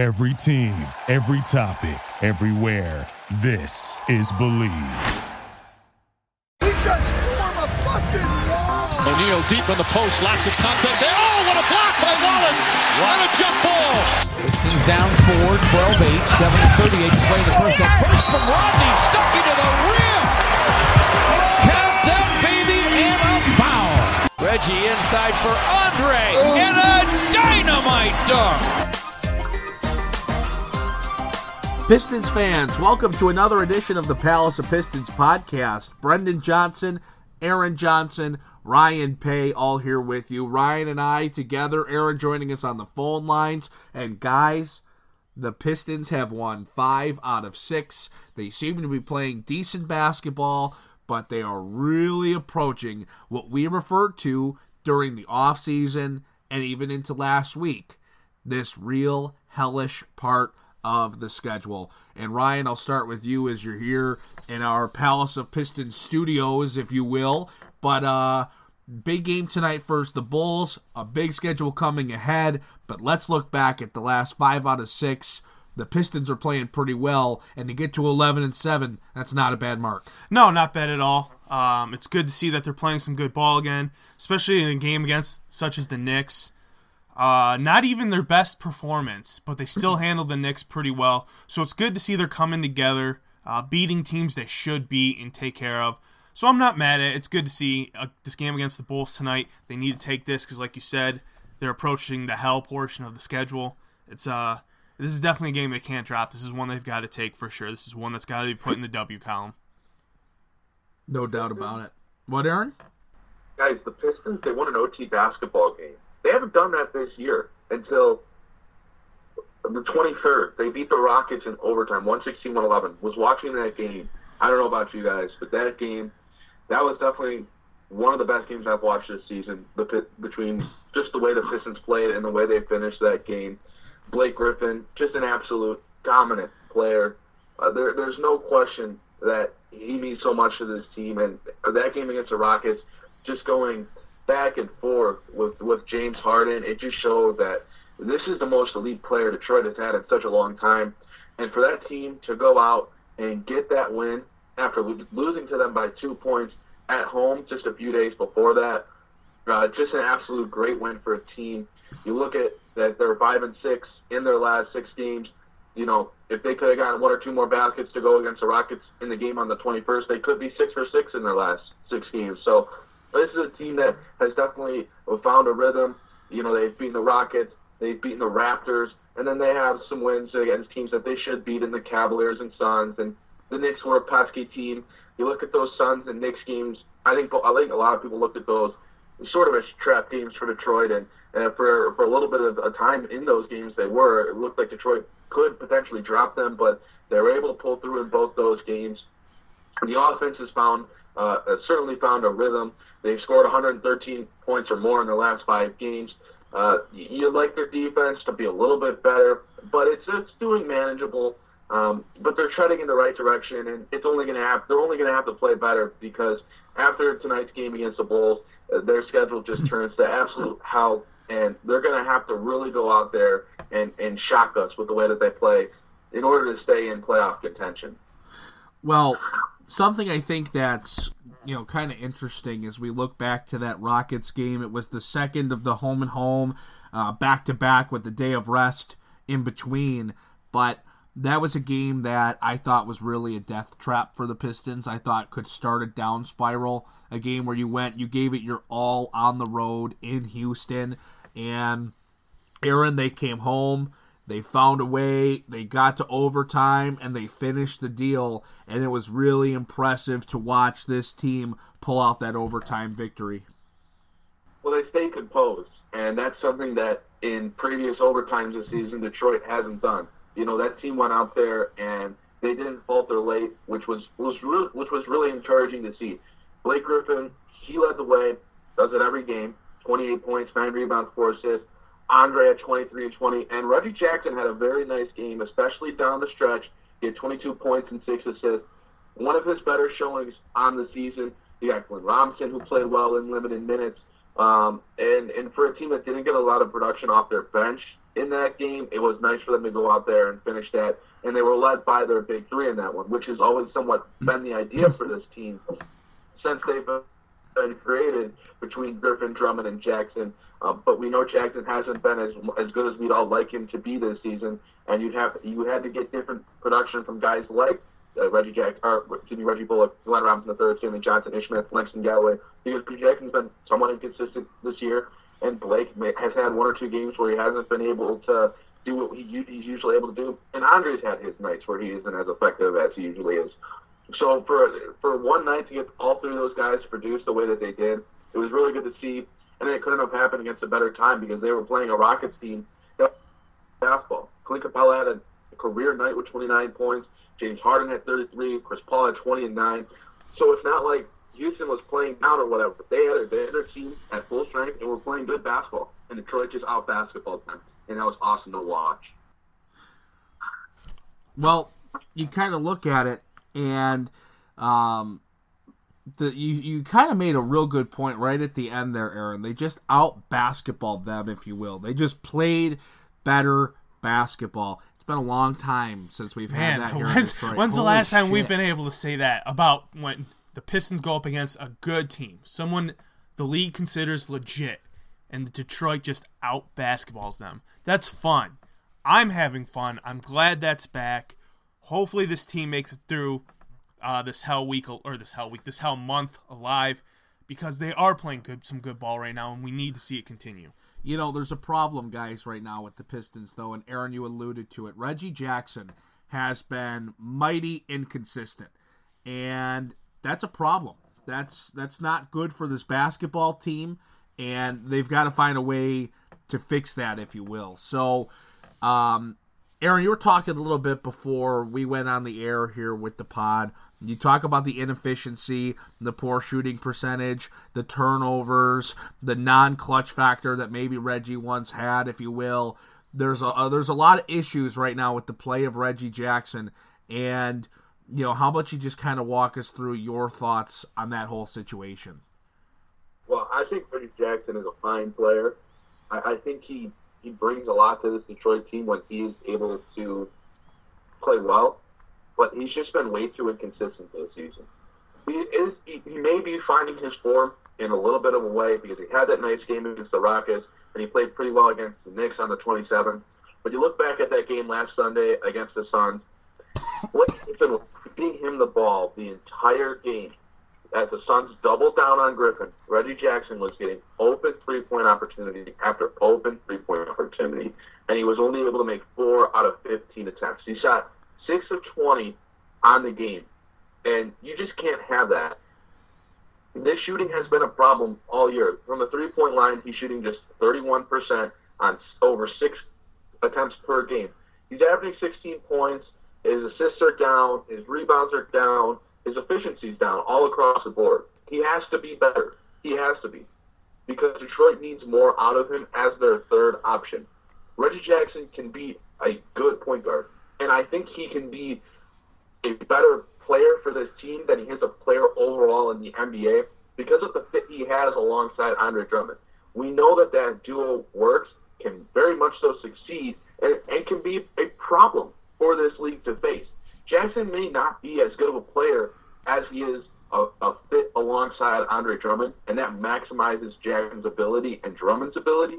Every team, every topic, everywhere. This is Believe. We just form a fucking wall. O'Neal deep in the post, lots of contact there. Oh, what a block by Wallace! What a jump ball! This Pistons down four, 12 8, 7 38 to play the first. A burst from Rodney, Stuckey to the rim! Count that baby and a foul! Reggie inside for Andre, and a dynamite dunk! Pistons fans, welcome to another edition of the Palace of Pistons podcast. Brendan Johnson, Aaron Johnson, Ryan Paye, all here with you. Ryan and I together, Aaron joining us on the phone lines. And guys, the Pistons have won five out of six. They seem to be playing decent basketball, but they are really approaching what we referred to during the offseason and even into last week this real hellish part of the schedule. And Ryan, I'll start with you as you're here in our Palace of Pistons studios, if you will. But uh big game tonight first the Bulls, a big schedule coming ahead, but let's look back at the last 5 out of 6. The Pistons are playing pretty well and to get to 11 and 7, that's not a bad mark. No, not bad at all. Um, it's good to see that they're playing some good ball again, especially in a game against such as the Knicks. Uh, not even their best performance, but they still handled the Knicks pretty well. So it's good to see they're coming together, uh, beating teams they should beat and take care of. So I'm not mad at it. It's good to see uh, this game against the Bulls tonight. They need to take this because, like you said, they're approaching the hell portion of the schedule. It's uh, this is definitely a game they can't drop. This is one they've got to take for sure. This is one that's got to be put in the W column. No doubt about it. What, Aaron? Guys, the Pistons, they won an OT basketball game. They haven't done that this year until the 23rd. They beat the Rockets in overtime, 116-111. Was watching that game. I don't know about you guys, but that game, that was definitely one of the best games I've watched this season. The between just the way the Pistons played and the way they finished that game. Blake Griffin, just an absolute dominant player. Uh, there, there's no question that he means so much to this team, and that game against the Rockets, just going back and forth with with James Harden, it just shows that this is the most elite player Detroit has had in such a long time. And for that team to go out and get that win after losing to them by two points at home just a few days before that, uh, just an absolute great win for a team. You look at that they're five and six in their last six games. You know, if they could have gotten one or two more baskets to go against the Rockets in the game on the 21st, they could be six for six in their last six games. So this is a team that has definitely found a rhythm. You know, they've beaten the Rockets, they've beaten the Raptors, and then they have some wins against teams that they should beat in the Cavaliers and Suns. And the Knicks were a pesky team. You look at those Suns and Knicks games. I think I think a lot of people looked at those sort of as trap games for Detroit, and, and for for a little bit of a time in those games, they were. It looked like Detroit could potentially drop them, but they were able to pull through in both those games. The offense has found uh, certainly found a rhythm. They've scored 113 points or more in their last five games. Uh, you'd like their defense to be a little bit better, but it's it's doing manageable. Um, but they're treading in the right direction, and it's only going to have they're only going to have to play better because after tonight's game against the Bulls, uh, their schedule just turns to absolute hell, and they're going to have to really go out there and and shock us with the way that they play in order to stay in playoff contention. Well, something I think that's you know kind of interesting as we look back to that Rockets game. It was the second of the home and home, back to back with the day of rest in between, but that was a game that I thought was really a death trap for the Pistons. I thought could start a down spiral, a game where you went, you gave it your all on the road in Houston, and Aaron, they came home. They found a way, they got to overtime, and they finished the deal. And it was really impressive to watch this team pull out that overtime victory. Well, they stay composed, and that's something that in previous overtimes this season, Detroit hasn't done. You know, that team went out there and they didn't falter late, which was, was really, which was really encouraging to see. Blake Griffin, he led the way, does it every game. 28 points, 9 rebounds, 4 assists. Andre had 23 and 20, and Reggie Jackson had a very nice game, especially down the stretch. He had 22 points and six assists. One of his better showings on the season. You got Glenn Robinson, who played well in limited minutes. Um, and, and for a team that didn't get a lot of production off their bench, in that game. It was nice for them to go out there and finish that, and they were led by their big three in that one, which has always somewhat been the idea for this team since they've been created between Griffin, Drummond, and Jackson. Uh, but we know Jackson hasn't been as as good as we'd all like him to be this season, and you'd have you had to get different production from guys like uh, Reggie Jack, or me, Reggie Bullock, Glenn Robinson III, Stanley Johnson, Ish Smith, Langston Galloway. Because Jackson's been somewhat inconsistent this year, and Blake may, has had one or two games where he hasn't been able to do what he, he's usually able to do, and Andre's had his nights where he isn't as effective as he usually is. So for for one night to get all three of those guys to produce the way that they did, it was really good to see. And it couldn't have happened against a better time because they were playing a Rockets team basketball. Clint Capela had a career night with 29 points. James Harden had 33. Chris Paul had 20 and 9. So it's not like Houston was playing out or whatever. But they had, they had their team at full strength and were playing good basketball. And Detroit just out basketball them. And that was awesome to watch. Well, you kind of look at it, and um, the you you kind of made a real good point right at the end there, Aaron. They just out basketballed them, if you will. They just played better basketball. It's been a long time since we've Man, had that here. when's, when's the last time we've been able to say that about when the Pistons go up against a good team, someone the league considers legit, and Detroit just out basketballs them? That's fun. I'm having fun. I'm glad that's back. Hopefully, this team makes it through uh, this hell week or this hell week, this hell month alive, because they are playing good, some good ball right now, and we need to see it continue. You know, there's a problem, guys, right now with the Pistons, though, and Aaron, you alluded to it. Reggie Jackson has been mighty inconsistent, and that's a problem. That's that's not good for this basketball team, and they've got to find a way to fix that, if you will. So, um, Aaron, you were talking a little bit before we went on the air here with the pod. You talk about the inefficiency, the poor shooting percentage, the turnovers, the non-clutch factor that maybe Reggie once had, if you will. There's a uh, there's a lot of issues right now with the play of Reggie Jackson, and you know how about you just kind of walk us through your thoughts on that whole situation? Well, I think Reggie Jackson is a fine player. I, I think he, he brings a lot to this Detroit team when he is able to play well, but he's just been way too inconsistent this season. He is he, he may be finding his form in a little bit of a way because he had that nice game against the Rockets and he played pretty well against the Knicks on the 27th. But you look back at that game last Sunday against the Suns, Griffin was feeding him the ball the entire game. As the Suns doubled down on Griffin, Reggie Jackson was getting open three point opportunity after open three point opportunity, and he was only able to make four out of 15 attempts. He shot six of 20 on the game, and you just can't have that. This shooting has been a problem all year. From the three point line, he's shooting just 31% on over six attempts per game. He's averaging 16 points. His assists are down. His rebounds are down. His efficiency's down all across the board. He has to be better. He has to be. Because Detroit needs more out of him as their third option. Reggie Jackson can be a good point guard. And I think he can be a better player for this team than he is a player overall in the NBA because of the fit he has alongside Andre Drummond. We know that that duo works, can very much so succeed, and, and can be a problem for this league to face. Jackson may not be as good of a player as he is a, a fit alongside Andre Drummond, and that maximizes Jackson's ability and Drummond's ability.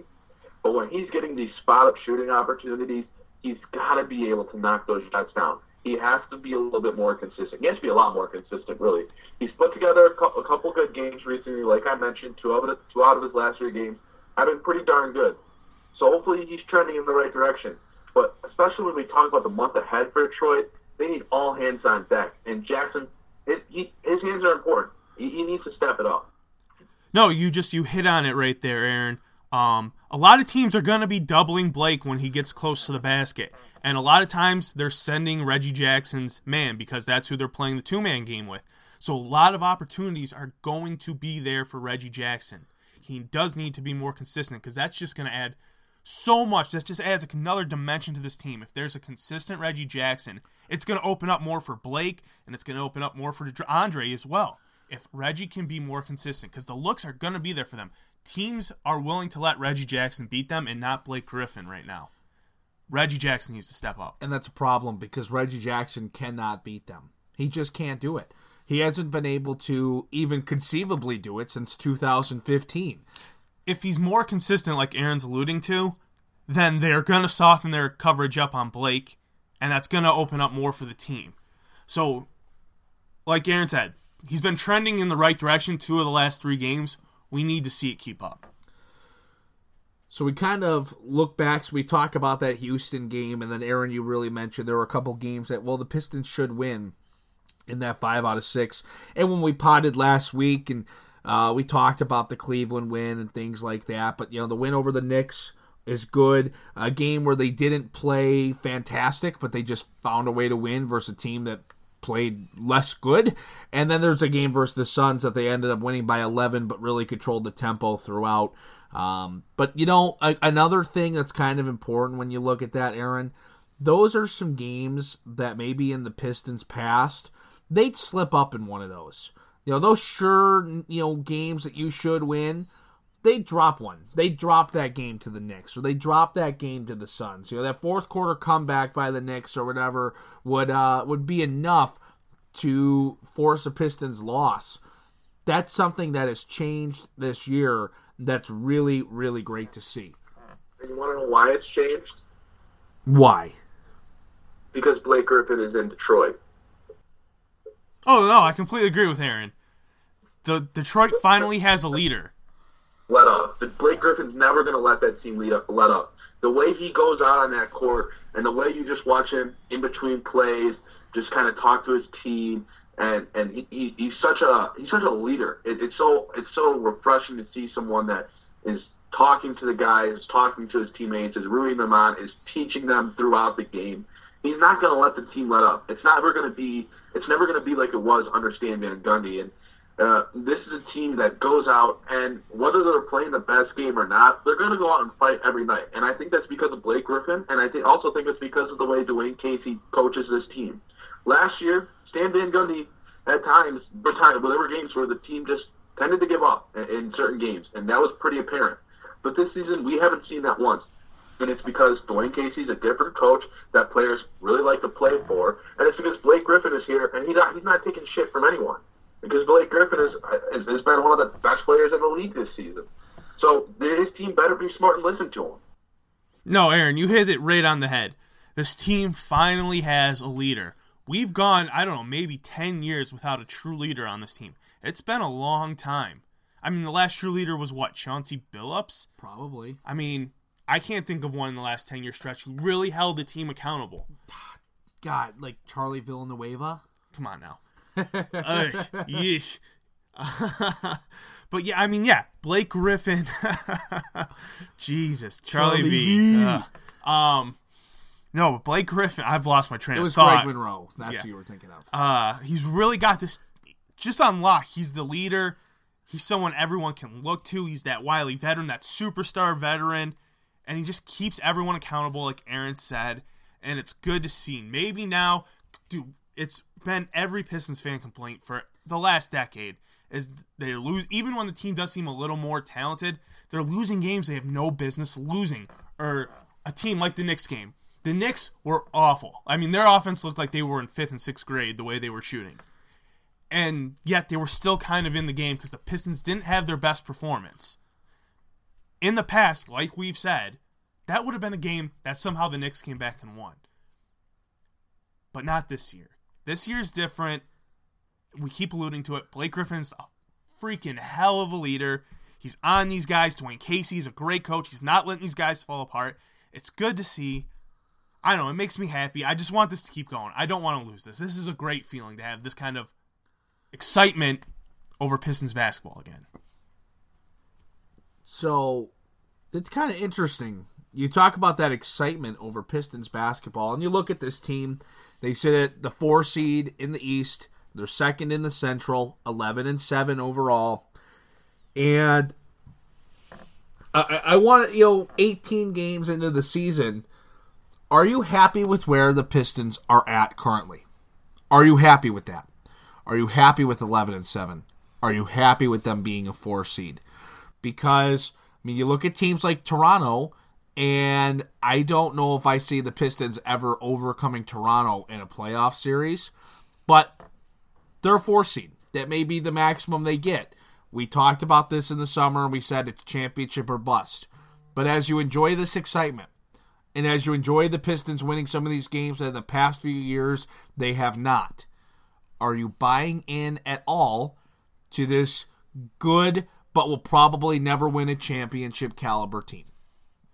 But when he's getting these spot up shooting opportunities, he's got to be able to knock those shots down. He has to be a little bit more consistent. He has to be a lot more consistent, really. He's put together a couple, a couple good games recently. Like I mentioned, two of the, two out of his last three games have been pretty darn good. So hopefully he's trending in the right direction. But especially when we talk about the month ahead for Detroit, they need all hands on deck. And Jackson, his, he, his hands are important. He, he needs to step it up. No, you just you hit on it right there, Aaron. Um, a lot of teams are going to be doubling Blake when he gets close to the basket. And a lot of times they're sending Reggie Jackson's man because that's who they're playing the two man game with. So a lot of opportunities are going to be there for Reggie Jackson. He does need to be more consistent because that's just going to add so much. That just adds another dimension to this team. If there's a consistent Reggie Jackson, it's going to open up more for Blake and it's going to open up more for Andre as well. If Reggie can be more consistent, because the looks are going to be there for them. Teams are willing to let Reggie Jackson beat them and not Blake Griffin right now. Reggie Jackson needs to step up. And that's a problem because Reggie Jackson cannot beat them. He just can't do it. He hasn't been able to even conceivably do it since 2015. If he's more consistent, like Aaron's alluding to, then they're going to soften their coverage up on Blake, and that's going to open up more for the team. So, like Aaron said, he's been trending in the right direction two of the last three games. We need to see it keep up. So we kind of look back. So we talk about that Houston game, and then Aaron, you really mentioned there were a couple games that well the Pistons should win in that five out of six. And when we potted last week, and uh, we talked about the Cleveland win and things like that, but you know the win over the Knicks is good. A game where they didn't play fantastic, but they just found a way to win versus a team that played less good. And then there's a game versus the Suns that they ended up winning by 11, but really controlled the tempo throughout. Um, but you know, a, another thing that's kind of important when you look at that, Aaron, those are some games that maybe in the Pistons past they'd slip up in one of those. You know, those sure you know games that you should win, they drop one. They drop that game to the Knicks, or they drop that game to the Suns. You know, that fourth quarter comeback by the Knicks or whatever would uh, would be enough to force a Pistons loss. That's something that has changed this year that's really, really great to see. And you want to know why it's changed? Why? Because Blake Griffin is in Detroit. Oh no, I completely agree with Aaron. The Detroit finally has a leader. Let up. Blake Griffin's never going to let that team lead up. Let up. The way he goes out on that court, and the way you just watch him in between plays, just kind of talk to his team, and and he, he, he's such a he's such a leader. It, it's so it's so refreshing to see someone that is talking to the guys, talking to his teammates, is rooting them on, is teaching them throughout the game. He's not going to let the team let up. It's never going to be it's never going to be like it was under Stan Van Gundy. And uh, this is a team that goes out and whether they're playing the best game or not, they're going to go out and fight every night. And I think that's because of Blake Griffin, and I think, also think it's because of the way Dwane Casey coaches this team. Last year, Stan Van Gundy at times, there were games where the team just tended to give up in certain games, and that was pretty apparent. But this season, we haven't seen that once and it's because Dwane Casey's a different coach that players really like to play for, and it's because Blake Griffin is here, and he's not he's not taking shit from anyone because Blake Griffin is has been one of the best players in the league this season. So his team better be smart and listen to him. No, Aaron, you hit it right on the head. This team finally has a leader. We've gone, I don't know, maybe 10 years without a true leader on this team. It's been a long time. I mean, the last true leader was what, Chauncey Billups? Probably. I mean, I can't think of one in the last 10 year stretch who really held the team accountable. God, like Charlie Villanueva? Come on now. Ugh, yeesh. but yeah, I mean, yeah, Blake Griffin. Jesus, Charlie, Charlie. V. Ugh. Um, no, but Blake Griffin. I've lost my train It of was thought. Greg Monroe. That's Yeah. who you were thinking of. Uh, he's really got this just on lock. He's the leader. He's someone everyone can look to. He's that wily veteran, that superstar veteran, and he just keeps everyone accountable, like Aaron said. And it's good to see. Maybe now, dude, it's been every Pistons fan complaint for the last decade is they lose even when the team does seem a little more talented. They're losing games they have no business losing, or a team like the Knicks game. The Knicks were awful. I mean, their offense looked like they were in fifth and sixth grade the way they were shooting and yet they were still kind of in the game because the Pistons didn't have their best performance. In the past, like we've said, that would have been a game that somehow the Knicks came back and won. But not this year. This year's different. We keep alluding to it. Blake Griffin's a freaking hell of a leader. He's on these guys. Dwane Casey's a great coach. He's not letting these guys fall apart. It's good to see. I don't know. It makes me happy. I just want this to keep going. I don't want to lose this. This is a great feeling to have this kind of excitement over Pistons basketball again. So it's kind of interesting. You talk about that excitement over Pistons basketball, and you look at this team. They sit at the four seed in the East. They're second in the Central, eleven and seven overall, and I, I want you know eighteen games into the season. Are you happy with where the Pistons are at currently? Are you happy with that? Are you happy with eleven and seven? Are you happy with them being a four seed? Because I mean, you look at teams like Toronto, And I don't know if I see the Pistons ever overcoming Toronto in a playoff series, but they're four seed. That may be the maximum they get. We talked about this in the summer and we said it's championship or bust. But as you enjoy this excitement, and as you enjoy the Pistons winning some of these games that in the past few years they have not, are you buying in at all to this good but will probably never win a championship caliber team?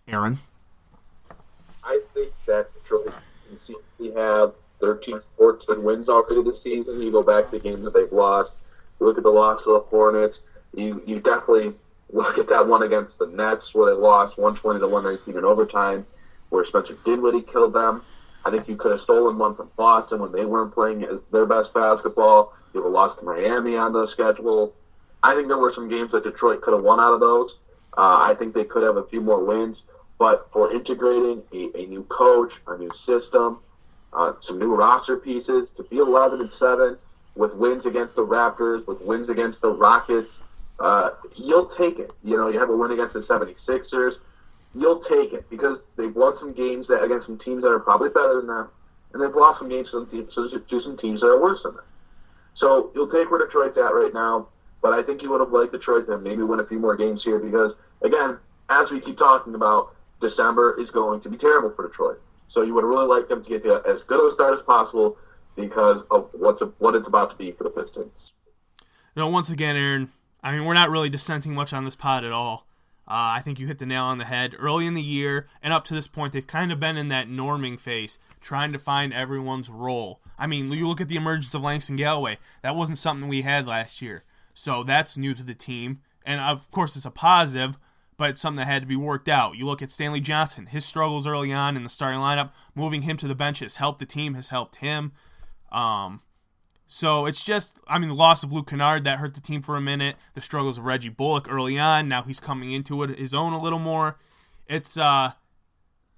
Aaron? I think that Detroit we have 13, 14 wins already this season. You go back to games that they've lost. You look at the loss of the Hornets. You you definitely look at that one against the Nets where they lost 120 to 119 in overtime, where Spencer Dinwiddie killed them. I think you could have stolen one from Boston when they weren't playing their best basketball. You would have lost to Miami on the schedule. I think there were some games that Detroit could have won out of those. Uh, I think they could have a few more wins. But for integrating a, a new coach, a new system, uh, some new roster pieces to be 11 and 7 with wins against the Raptors, with wins against the Rockets, uh, you'll take it. You know, you have a win against the 76ers, you'll take it because they've won some games that against some teams that are probably better than them, and they've lost some games to some teams, to some teams that are worse than them. So you'll take where Detroit's at right now, but I think you would have liked Detroit to maybe win a few more games here because, again, as we keep talking about, December is going to be terrible for Detroit. So you would really like them to get to as good of a start as possible because of what's what it's about to be for the Pistons. No, once again, Aaron. I mean, we're not really dissenting much on this pod at all. Uh, I think you hit the nail on the head. Early in the year and up to this point, they've kind of been in that norming phase, trying to find everyone's role. I mean, you look at the emergence of Langston Galloway. That wasn't something we had last year. So that's new to the team. And of course, it's a positive, but it's something that had to be worked out. You look at Stanley Johnson, his struggles early on in the starting lineup, moving him to the bench has helped the team, has helped him. Um, so it's just, I mean, the loss of Luke Kennard that hurt the team for a minute. The struggles of Reggie Bullock early on. Now he's coming into it his own a little more. It's uh,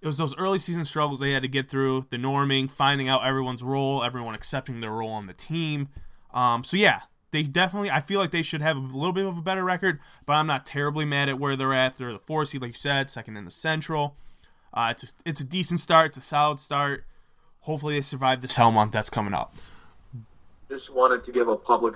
it was those early season struggles they had to get through. The norming, finding out everyone's role, everyone accepting their role on the team. Um, so yeah, they definitely I feel like they should have a little bit of a better record, but I'm not terribly mad at where they're at. They're the four seed, like you said, second in the Central. Uh, it's a, it's a decent start. It's a solid start. Hopefully, they survive this hell month that's coming up. Just wanted to give a public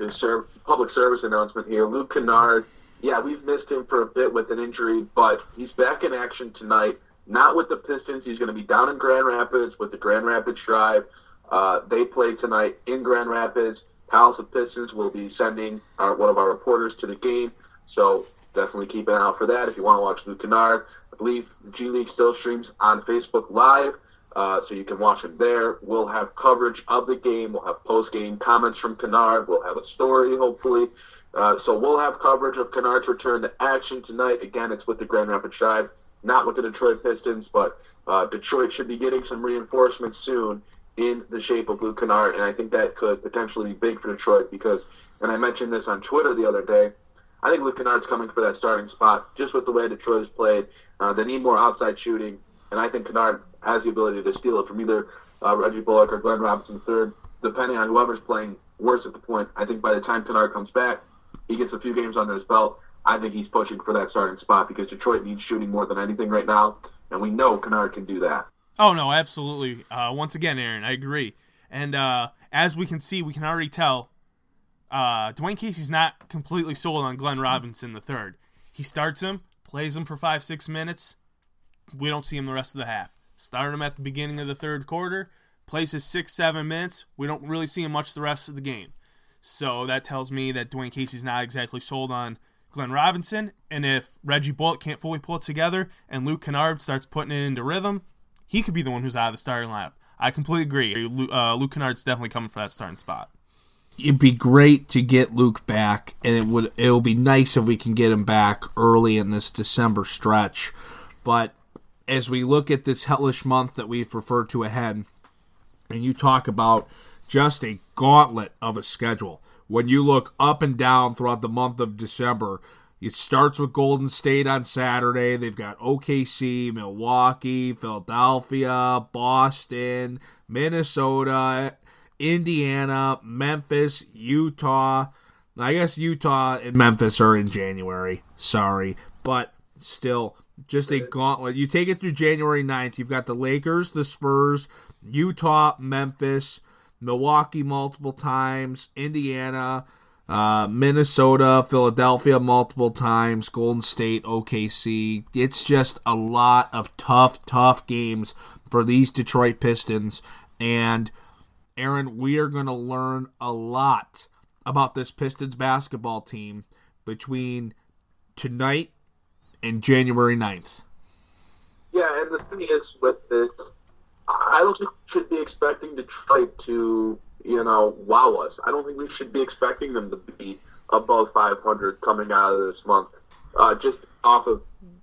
public service announcement here. Luke Kennard, yeah, we've missed him for a bit with an injury, but he's back in action tonight. Not with the Pistons. He's going to be down in Grand Rapids with the Grand Rapids Drive. Uh, they play tonight in Grand Rapids. Palace of Pistons will be sending our, one of our reporters to the game, so definitely keep an eye out for that. If you want to watch Luke Kennard, I believe G League still streams on Facebook Live, uh, so you can watch it there. We'll have coverage of the game. We'll have post-game comments from Kennard. We'll have a story, hopefully. Uh, so we'll have coverage of Kennard's return to action tonight. Again, it's with the Grand Rapids Drive, not with the Detroit Pistons, but uh, Detroit should be getting some reinforcements soon in the shape of Luke Kennard, and I think that could potentially be big for Detroit because, and I mentioned this on Twitter the other day, I think Luke Kennard's coming for that starting spot just with the way Detroit has played. Uh, they need more outside shooting, and I think Kennard has the ability to steal it from either uh, Reggie Bullock or Glenn Robinson third, depending on whoever's playing worse at the point. I think by the time Kennard comes back, he gets a few games under his belt. I think he's pushing for that starting spot because Detroit needs shooting more than anything right now, and we know Kennard can do that. Oh no, absolutely. Uh, once again, Aaron, I agree. And uh, as we can see, we can already tell uh, Dwane Casey's not completely sold on Glenn Robinson the third. He starts him, plays him for five, six minutes. We don't see him the rest of the half. Start him at the beginning of the third quarter, plays his six, seven minutes. We don't really see him much the rest of the game. So that tells me that Dwane Casey's not exactly sold on Glenn Robinson. And if Reggie Bullock can't fully pull it together and Luke Kennard starts putting it into rhythm, he could be the one who's out of the starting lineup. I completely agree. Uh, Luke Kennard's definitely coming for that starting spot. It'd be great to get Luke back, and it would it would be nice if we can get him back early in this December stretch. But as we look at this hellish month that we've referred to ahead, and you talk about just a gauntlet of a schedule, when you look up and down throughout the month of December, it starts with Golden State on Saturday. They've got OKC, Milwaukee, Philadelphia, Boston, Minnesota, Indiana, Memphis, Utah. I guess Utah and Memphis are in January. Sorry. But still, Just a gauntlet. You take it through January 9th. You've got the Lakers, the Spurs, Utah, Memphis, Milwaukee multiple times, Indiana, uh, Minnesota, Philadelphia multiple times, Golden State, OKC. It's just a lot of tough, tough games for these Detroit Pistons. And Aaron, we are going to learn a lot about this Pistons basketball team between tonight and January 9th. Yeah, and the thing is with this, I don't think should be expecting Detroit to, you know, wow us. I don't think we should be expecting them to be above 500 coming out of this month, uh, just off of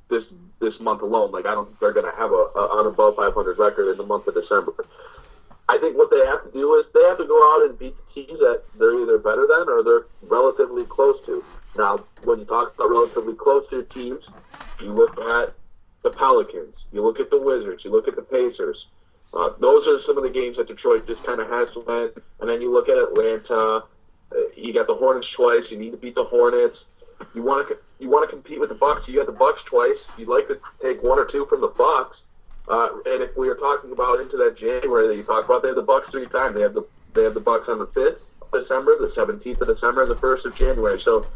this this month alone. Like I don't think they're going to have a, a an above 500 record in the month of December. I think what they have to do is they have to go out and beat the teams that they're either better than or they're relatively close to. Now, when you talk about relatively close to teams, you look at the Pelicans, you look at the Wizards, you look at the Pacers. Uh, those are some of the games that Detroit just kind of has to win. And then you look at Atlanta. Uh, you got the Hornets twice. You need to beat the Hornets. You want to you want to compete with the Bucks. You got the Bucks twice. You'd like to take one or two from the Bucks. Uh, and if we are talking about into that January that you talk about, they have the Bucks three times. They have the they have the Bucks on the fifth of December, the seventeenth of December, and the first of January. So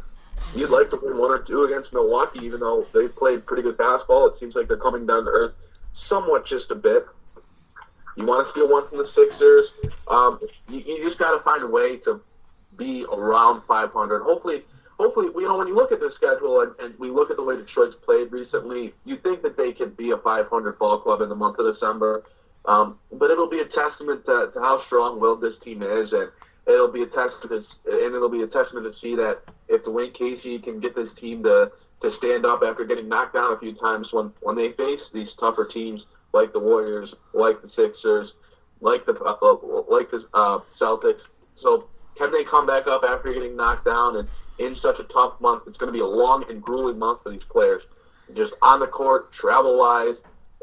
you'd like to win one or two against Milwaukee, even though they've played pretty good basketball. It seems like they're coming down to earth somewhat just a bit. You want to steal one from the Sixers. Um, you, you just got to find a way to be around 500. Hopefully, hopefully, you know, when you look at the schedule and, and we look at the way Detroit's played recently, you think that they can be a 500 ball club in the month of December. Um, but it'll be a testament to, to how strong-willed this team is, and it'll be a testament, and it'll be a testament to see that if Dwane Casey can get this team to to stand up after getting knocked down a few times when when they face these tougher teams like the Warriors, like the Sixers, like the uh, like the uh, Celtics. So can they come back up after getting knocked down and in such a tough month? It's going to be a long and grueling month for these players, just on the court, travel wise.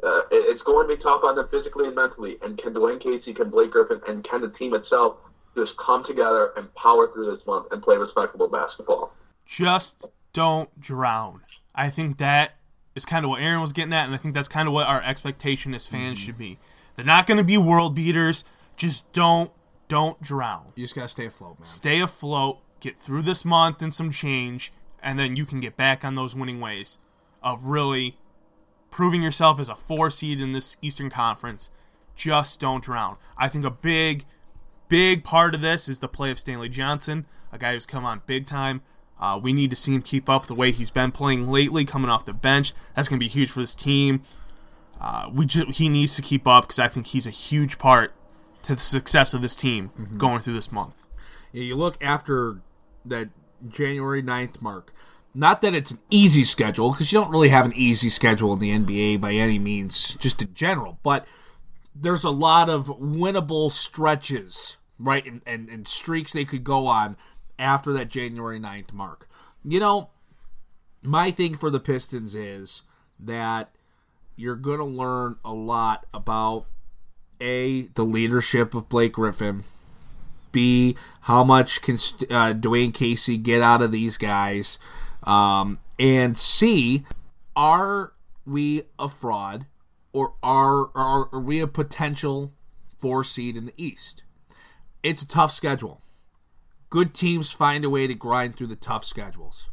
Uh, it's going to be tough on them physically and mentally. And can Dwane Casey, can Blake Griffin, and can the team itself just come together and power through this month and play respectable basketball? Just don't drown. I think that is kind of what Aaron was getting at, and I think that's kind of what our expectation as fans Mm-hmm. should be. They're not going to be world beaters. Just don't don't drown. You just got to stay afloat, man. Stay afloat. Get through this month and some change, and then you can get back on those winning ways of really proving yourself as a four seed in this Eastern Conference. Just don't drown. I think a big, big part of this is the play of Stanley Johnson, a guy who's come on big time. Uh, we need to see him keep up the way he's been playing lately, coming off the bench. That's going to be huge for this team. Uh, we just, he needs to keep up because I think he's a huge part to the success of this team going through this month. Yeah, you look after that January 9th mark. Not that it's an easy schedule, because you don't really have an easy schedule in the NBA by any means, just in general. But there's a lot of winnable stretches, right, and, and, and streaks they could go on after that January 9th mark. You know, my thing for the Pistons is that you're going to learn a lot about a the leadership of Blake Griffin, B how much can uh, Dwane Casey get out of these guys, um, and C are we a fraud or are, are are we a potential four seed in the East? It's a tough schedule. Good teams find a way to grind through the tough schedules.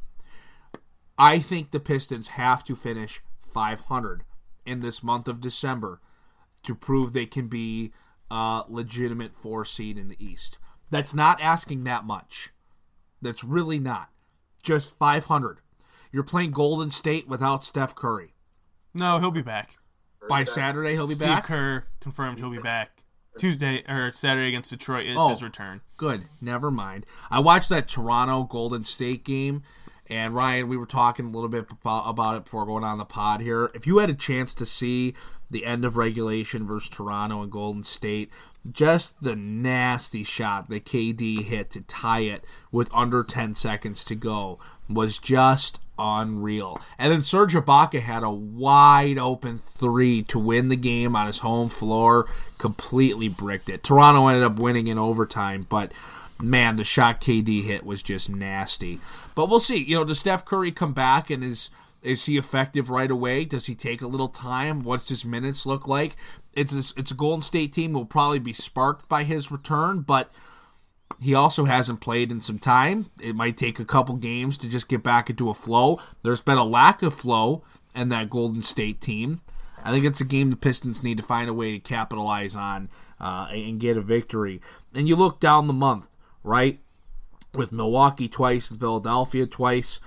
I think the Pistons have to finish 500 in this month of December to prove they can be a legitimate four seed in the East. That's not asking that much. That's really not. Just 500. You're playing Golden State without Steph Curry. No, he'll be back. By Saturday, he'll be Steve back. Steve Kerr confirmed he'll be back. Tuesday or Saturday against Detroit is Oh. his return. Good. Never mind. I watched that Toronto Golden State game, and Ryan, we were talking a little bit about about it before going on the pod here. If you had a chance to see the end of regulation versus Toronto and Golden State, just the nasty shot that KD hit to tie it with under 10 seconds to go was just unreal. And then Serge Ibaka had a wide open three to win the game on his home floor, completely bricked it. Toronto ended up winning in overtime, but man, the shot KD hit was just nasty. But we'll see. You know, does Steph Curry come back and is Is he effective right away? Does he take a little time? What's his minutes look like? It's a, it's a Golden State team will probably be sparked by his return, but he also hasn't played in some time. It might take a couple games to just get back into a flow. There's been a lack of flow in that Golden State team. I think it's a game the Pistons need to find a way to capitalize on uh, and get a victory. And you look down the month, right? With Milwaukee twice and Philadelphia twice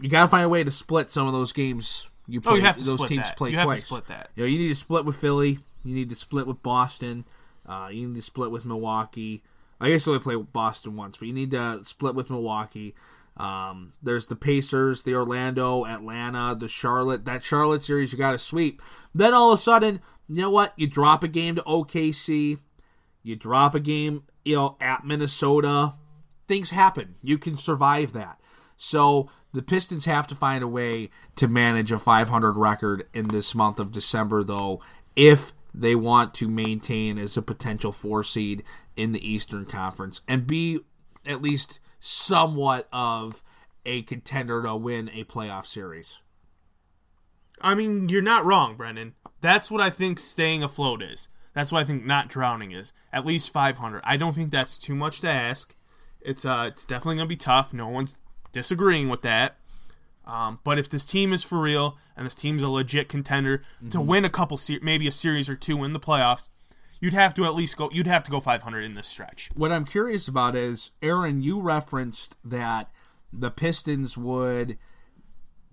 you got to find a way to split some of those games. You play, Oh, you have to those split teams that. play You have to twice. split that. You know, you need to split with Philly. You need to split with Boston. Uh, you need to split with Milwaukee. I guess you only play with Boston once, but you need to split with Milwaukee. Um, there's the Pacers, the Orlando, Atlanta, the Charlotte. That Charlotte series you got to sweep. Then all of a sudden, you know what? You drop a game to OKC. You drop a game, you know, at Minnesota. Things happen. You can survive that. So the Pistons have to find a way to manage a 500 record in this month of December, though, if they want to maintain as a potential four seed in the Eastern Conference and be at least somewhat of a contender to win a playoff series. I mean, you're not wrong, Brendan. That's what I think staying afloat is. That's what I think not drowning is. At least 500. I don't think that's too much to ask. It's uh, it's definitely gonna be tough. No one's disagreeing with that. Um, but if this team is for real and this team's a legit contender to win a couple, se- maybe a series or two in the playoffs, you'd have to at least go. You'd have to go 500 in this stretch. What I'm curious about is, Aaron, you referenced that the Pistons would.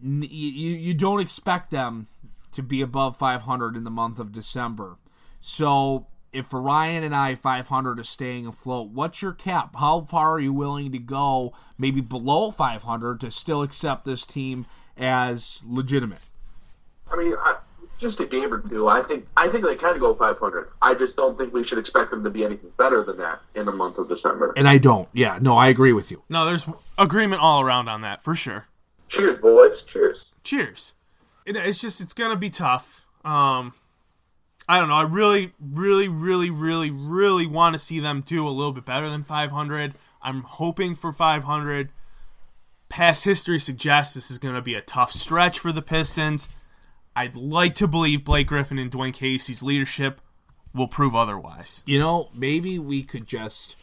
You, you don't expect them to be above 500 in the month of December. So, if for Ryan and I, 500 is staying afloat, what's your cap? How far are you willing to go, maybe below 500, to still accept this team as legitimate? I mean, I, just a game or two. I think I think they can go 500. I just don't think we should expect them to be anything better than that in the month of December. And I don't. Yeah, no, I agree with you. No, there's agreement all around on that for sure. Cheers, boys. Cheers. cheers. It, it's just it's gonna be tough. Um, I don't know. I really, really, really, really, really want to see them do a little bit better than 500. I'm hoping for 500. Past history suggests this is gonna be a tough stretch for the Pistons. I'd like to believe Blake Griffin and Dwane Casey's leadership will prove otherwise. You know, maybe we could just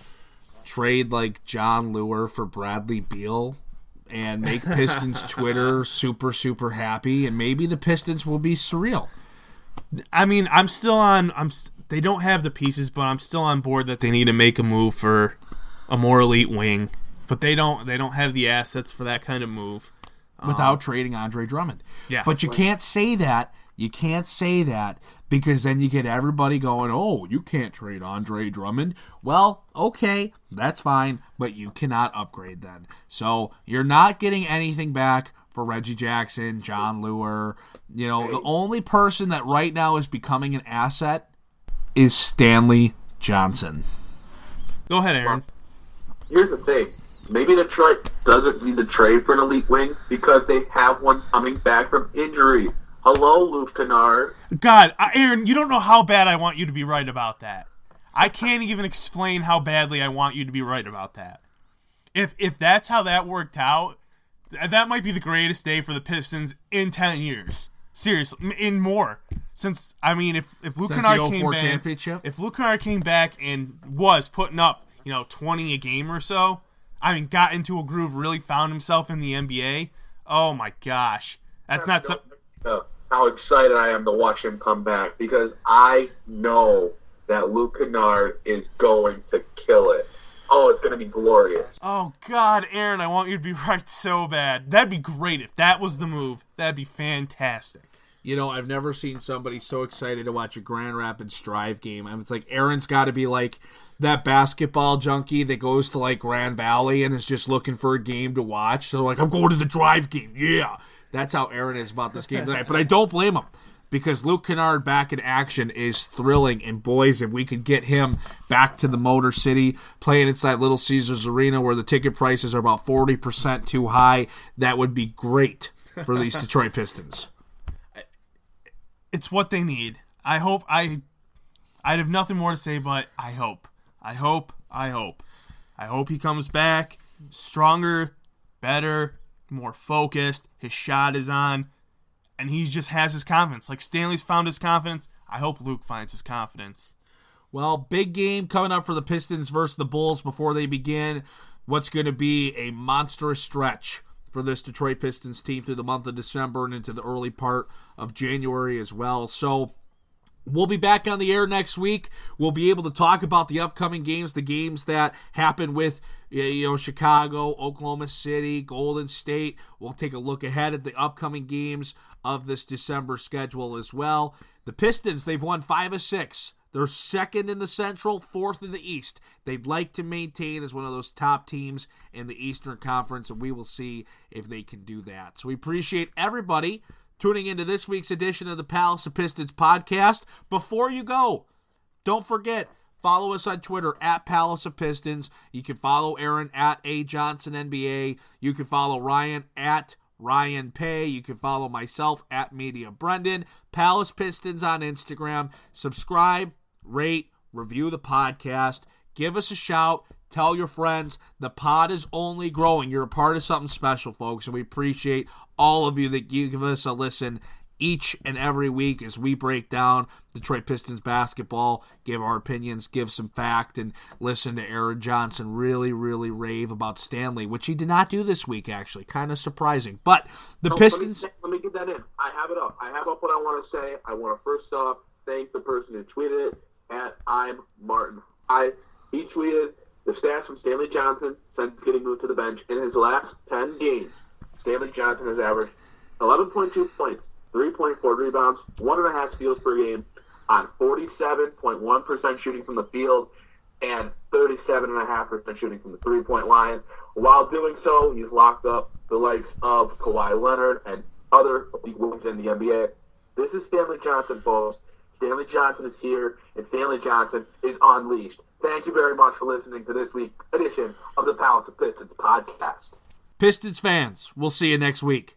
trade like Jon Leuer for Bradley Beal and make Pistons Twitter super super happy, and maybe the Pistons will be surreal. I mean, I'm still on. I'm. They don't have the pieces, but I'm still on board that they need to make a move for a more elite wing. But they don't. They don't have the assets for that kind of move. without um, trading Andre Drummond. Yeah. But you can't say that. You can't say that because then you get everybody going, "Oh, you can't trade Andre Drummond." Well, okay, that's fine, but you cannot upgrade then. So, you're not getting anything back for Reggie Jackson, Jon Leuer. You know, the only person that right now is becoming an asset is Stanley Johnson. Go ahead, Aaron. Here's the thing. Maybe Detroit doesn't need to trade for an elite wing because they have one coming back from injury. Hello, Luke Kennard. God, uh, Aaron, you don't know how bad I want you to be right about that. I can't even explain how badly I want you to be right about that. If if that's how that worked out, th- that might be the greatest day for the Pistons in ten years. Seriously, in more. Since I mean, if if Luke Since Kennard came back, championship? if Luke Kennard came back and was putting up, you know, twenty a game or so, I mean, got into a groove, really found himself in the NBA. Oh my gosh, that's not some. Uh, how excited I am to watch him come back because I know that Luke Kennard is going to kill it. Oh, it's going to be glorious. Oh God, Aaron, I want you to be right so bad. That'd be great if that was the move. That'd be fantastic. You know, I've never seen somebody so excited to watch a Grand Rapids Drive game. I mean, it's like Aaron's got to be like that basketball junkie that goes to like Grand Valley and is just looking for a game to watch. So like, I'm going to the Drive game. Yeah, that's how Aaron is about this game tonight. But I don't blame him because Luke Kennard back in action is thrilling. And boys, if we could get him back to the Motor City, playing inside Little Caesars Arena where the ticket prices are about forty percent too high, that would be great for these Detroit Pistons. It's what they need. I hope I. I'd have nothing more to say, but I hope. I hope. I hope. I hope he comes back stronger, better, more focused. His shot is on, and he just has his confidence. Like Stanley's found his confidence. I hope Luke finds his confidence. Well, big game coming up for the Pistons versus the Bulls before they begin what's going to be a monstrous stretch for this Detroit Pistons team through the month of December and into the early part of January as well. So, We'll be back on the air next week. We'll be able to talk about the upcoming games, the games that happen with you know Chicago, Oklahoma City, Golden State. We'll take a look ahead at the upcoming games of this December schedule as well. The Pistons, they've won 5 of 6. They're second in the Central, fourth in the East. They'd like to maintain as one of those top teams in the Eastern Conference, and we will see if they can do that. So we appreciate everybody tuning into this week's edition of the Palace of Pistons podcast. Before you go, don't forget, follow us on Twitter at Palace of Pistons. You can follow Aaron at A Johnson NBA. You can follow Ryan at Ryan Paye. You can follow myself at Media Brendan. Palace Pistons on Instagram. Subscribe, rate, review the podcast. Give us a shout. Tell your friends. The pod is only growing. You're a part of something special, folks, and we appreciate all of you that give us a listen each and every week as we break down Detroit Pistons basketball, give our opinions, give some fact, and listen to Aaron Johnson really, really rave about Stanley, which he did not do this week, actually. Kind of surprising. But the No, Pistons. Let me, let me get that in. I have it up. I have up what I want to say. I want to first off thank the person who tweeted it at I'm Martin. I he tweeted the stats from Stanley Johnson since getting moved to the bench in his last ten games. Stanley Johnson has averaged 11.2 points, 3.4 rebounds, one and a half steals per game, on 47.1% shooting from the field and 37.5% shooting from the three-point line. While doing so, he's locked up the likes of Kawhi Leonard and other elite wings in the NBA. This is Stanley Johnson, folks. Stanley Johnson is here, and Stanley Johnson is unleashed. Thank you very much for listening to this week's edition of the Palace of Pistons podcast. Pistons fans, we'll see you next week.